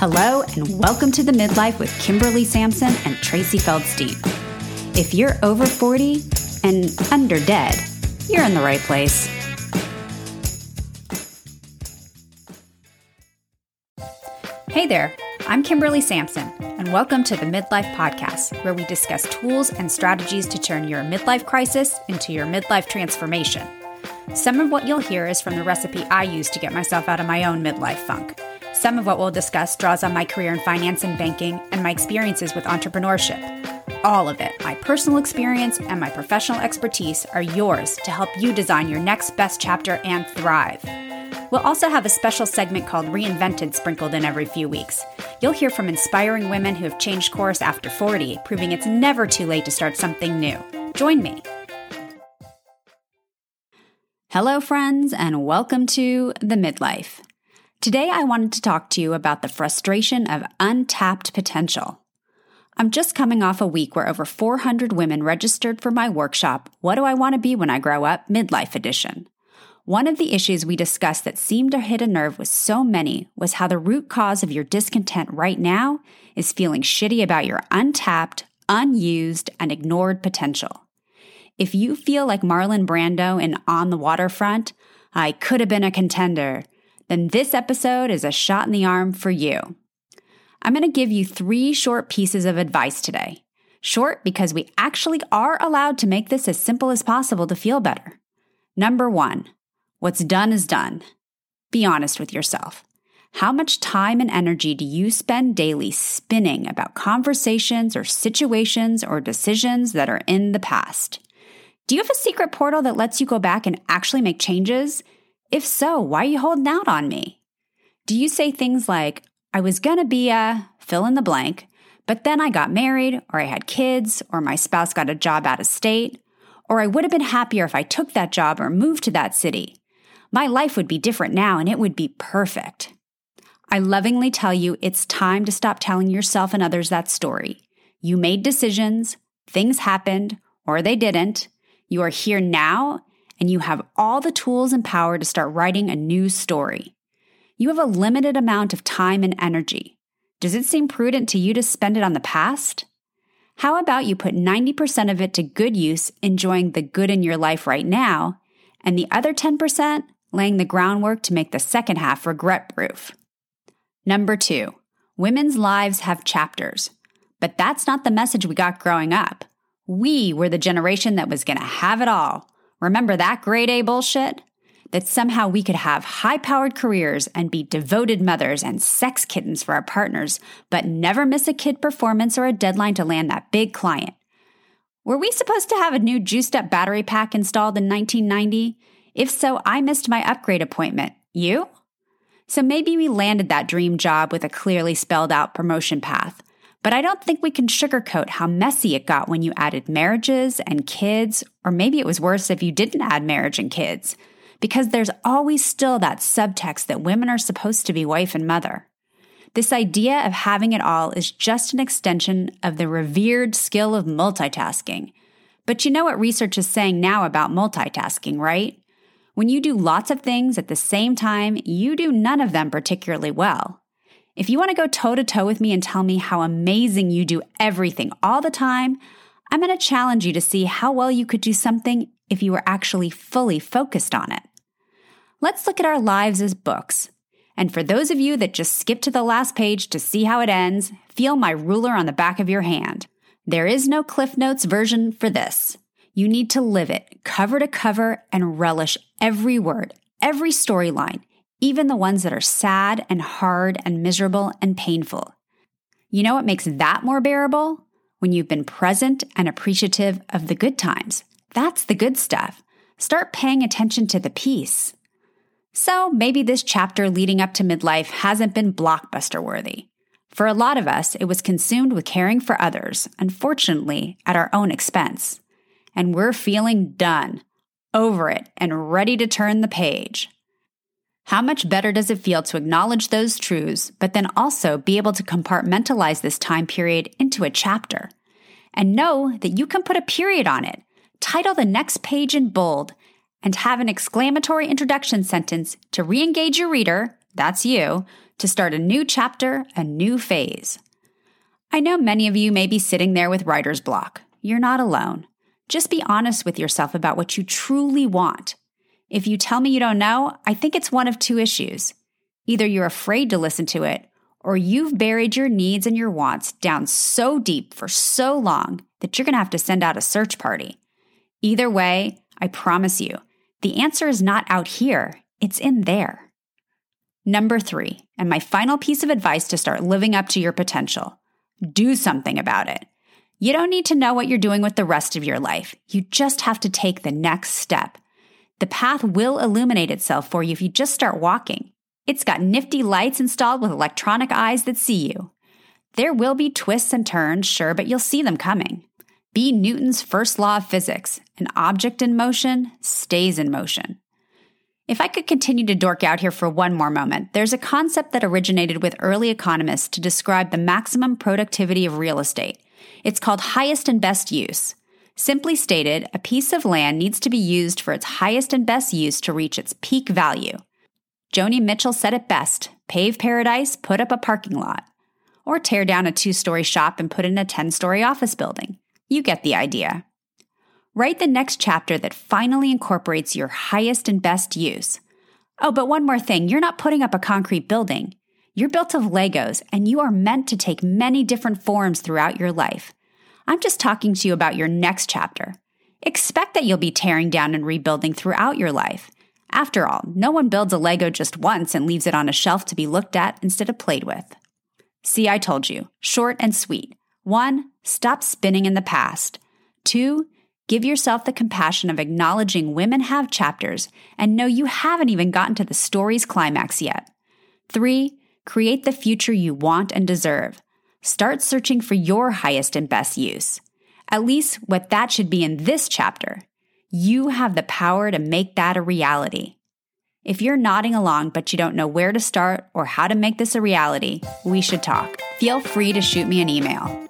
Hello, and welcome to the Midlife with Kimberly Sampson and Tracy Feldstein. If you're over 40 and under dead, you're in the right place. Hey there, I'm Kimberly Sampson, and welcome to the Midlife Podcast, where we discuss tools and strategies to turn your midlife crisis into your midlife transformation. Some of what you'll hear is from the recipe I use to get myself out of my own midlife funk. Some of what we'll discuss draws on my career in finance and banking and my experiences with entrepreneurship. All of it, my personal experience and my professional expertise, are yours to help you design your next best chapter and thrive. We'll also have a special segment called Reinvented sprinkled in every few weeks. You'll hear from inspiring women who have changed course after 40, proving it's never too late to start something new. Join me. Hello, friends, and welcome to The Midlife. Today, I wanted to talk to you about the frustration of untapped potential. I'm just coming off a week where over 400 women registered for my workshop, What Do I Want to Be When I Grow Up? Midlife Edition. One of the issues we discussed that seemed to hit a nerve with so many was how the root cause of your discontent right now is feeling shitty about your untapped, unused, and ignored potential. If you feel like Marlon Brando in On the Waterfront, I could have been a contender, then this episode is a shot in the arm for you. I'm going to give you three short pieces of advice today. Short because we actually are allowed to make this as simple as possible to feel better. Number one, what's done is done. Be honest with yourself. How much time and energy do you spend daily spinning about conversations or situations or decisions that are in the past? Do you have a secret portal that lets you go back and actually make changes? If so, why are you holding out on me? Do you say things like, I was gonna be a fill in the blank, but then I got married, or I had kids, or my spouse got a job out of state, or I would have been happier if I took that job or moved to that city. My life would be different now and it would be perfect. I lovingly tell you it's time to stop telling yourself and others that story. You made decisions, things happened, or they didn't. You are here now, and you have all the tools and power to start writing a new story. You have a limited amount of time and energy. Does it seem prudent to you to spend it on the past? How about you put 90% of it to good use, enjoying the good in your life right now, and the other 10% laying the groundwork to make the second half regret proof? Number two, women's lives have chapters. But that's not the message we got growing up. We were the generation that was going to have it all Remember that grade A bullshit? That somehow we could have high powered careers and be devoted mothers and sex kittens for our partners, but never miss a kid performance or a deadline to land that big client. Were we supposed to have a new juiced up battery pack installed in 1990? If so, I missed my upgrade appointment. You? So maybe we landed that dream job with a clearly spelled out promotion path. But I don't think we can sugarcoat how messy it got when you added marriages and kids, or maybe it was worse if you didn't add marriage and kids, because there's always still that subtext that women are supposed to be wife and mother. This idea of having it all is just an extension of the revered skill of multitasking. But you know what research is saying now about multitasking, right? When you do lots of things at the same time, you do none of them particularly well. If you want to go toe to toe with me and tell me how amazing you do everything all the time, I'm going to challenge you to see how well you could do something if you were actually fully focused on it. Let's look at our lives as books. And for those of you that just skip to the last page to see how it ends, feel my ruler on the back of your hand. There is no Cliff Notes version for this. You need to live it, cover to cover, and relish every word, every storyline, even the ones that are sad and hard and miserable and painful. You know what makes that more bearable? When you've been present and appreciative of the good times. That's the good stuff. Start paying attention to the peace. So maybe this chapter leading up to midlife hasn't been blockbuster worthy. For a lot of us, it was consumed with caring for others, unfortunately, at our own expense. And we're feeling done, over it, and ready to turn the page. How much better does it feel to acknowledge those truths, but then also be able to compartmentalize this time period into a chapter? And know that you can put a period on it, title the next page in bold, and have an exclamatory introduction sentence to re engage your reader, that's you, to start a new chapter, a new phase. I know many of you may be sitting there with writer's block. You're not alone. Just be honest with yourself about what you truly want. If you tell me you don't know, I think it's one of two issues. Either you're afraid to listen to it, or you've buried your needs and your wants down so deep for so long that you're going to have to send out a search party. Either way, I promise you, the answer is not out here, it's in there. Number three, and my final piece of advice to start living up to your potential do something about it. You don't need to know what you're doing with the rest of your life. You just have to take the next step. The path will illuminate itself for you if you just start walking. It's got nifty lights installed with electronic eyes that see you. There will be twists and turns, sure, but you'll see them coming. Be Newton's first law of physics an object in motion stays in motion. If I could continue to dork out here for one more moment, there's a concept that originated with early economists to describe the maximum productivity of real estate. It's called highest and best use. Simply stated, a piece of land needs to be used for its highest and best use to reach its peak value. Joni Mitchell said it best pave paradise, put up a parking lot. Or tear down a two story shop and put in a 10 story office building. You get the idea. Write the next chapter that finally incorporates your highest and best use. Oh, but one more thing you're not putting up a concrete building. You're built of Legos, and you are meant to take many different forms throughout your life. I'm just talking to you about your next chapter. Expect that you'll be tearing down and rebuilding throughout your life. After all, no one builds a Lego just once and leaves it on a shelf to be looked at instead of played with. See, I told you. Short and sweet. One, stop spinning in the past. Two, give yourself the compassion of acknowledging women have chapters and know you haven't even gotten to the story's climax yet. Three, create the future you want and deserve. Start searching for your highest and best use. At least what that should be in this chapter. You have the power to make that a reality. If you're nodding along but you don't know where to start or how to make this a reality, we should talk. Feel free to shoot me an email.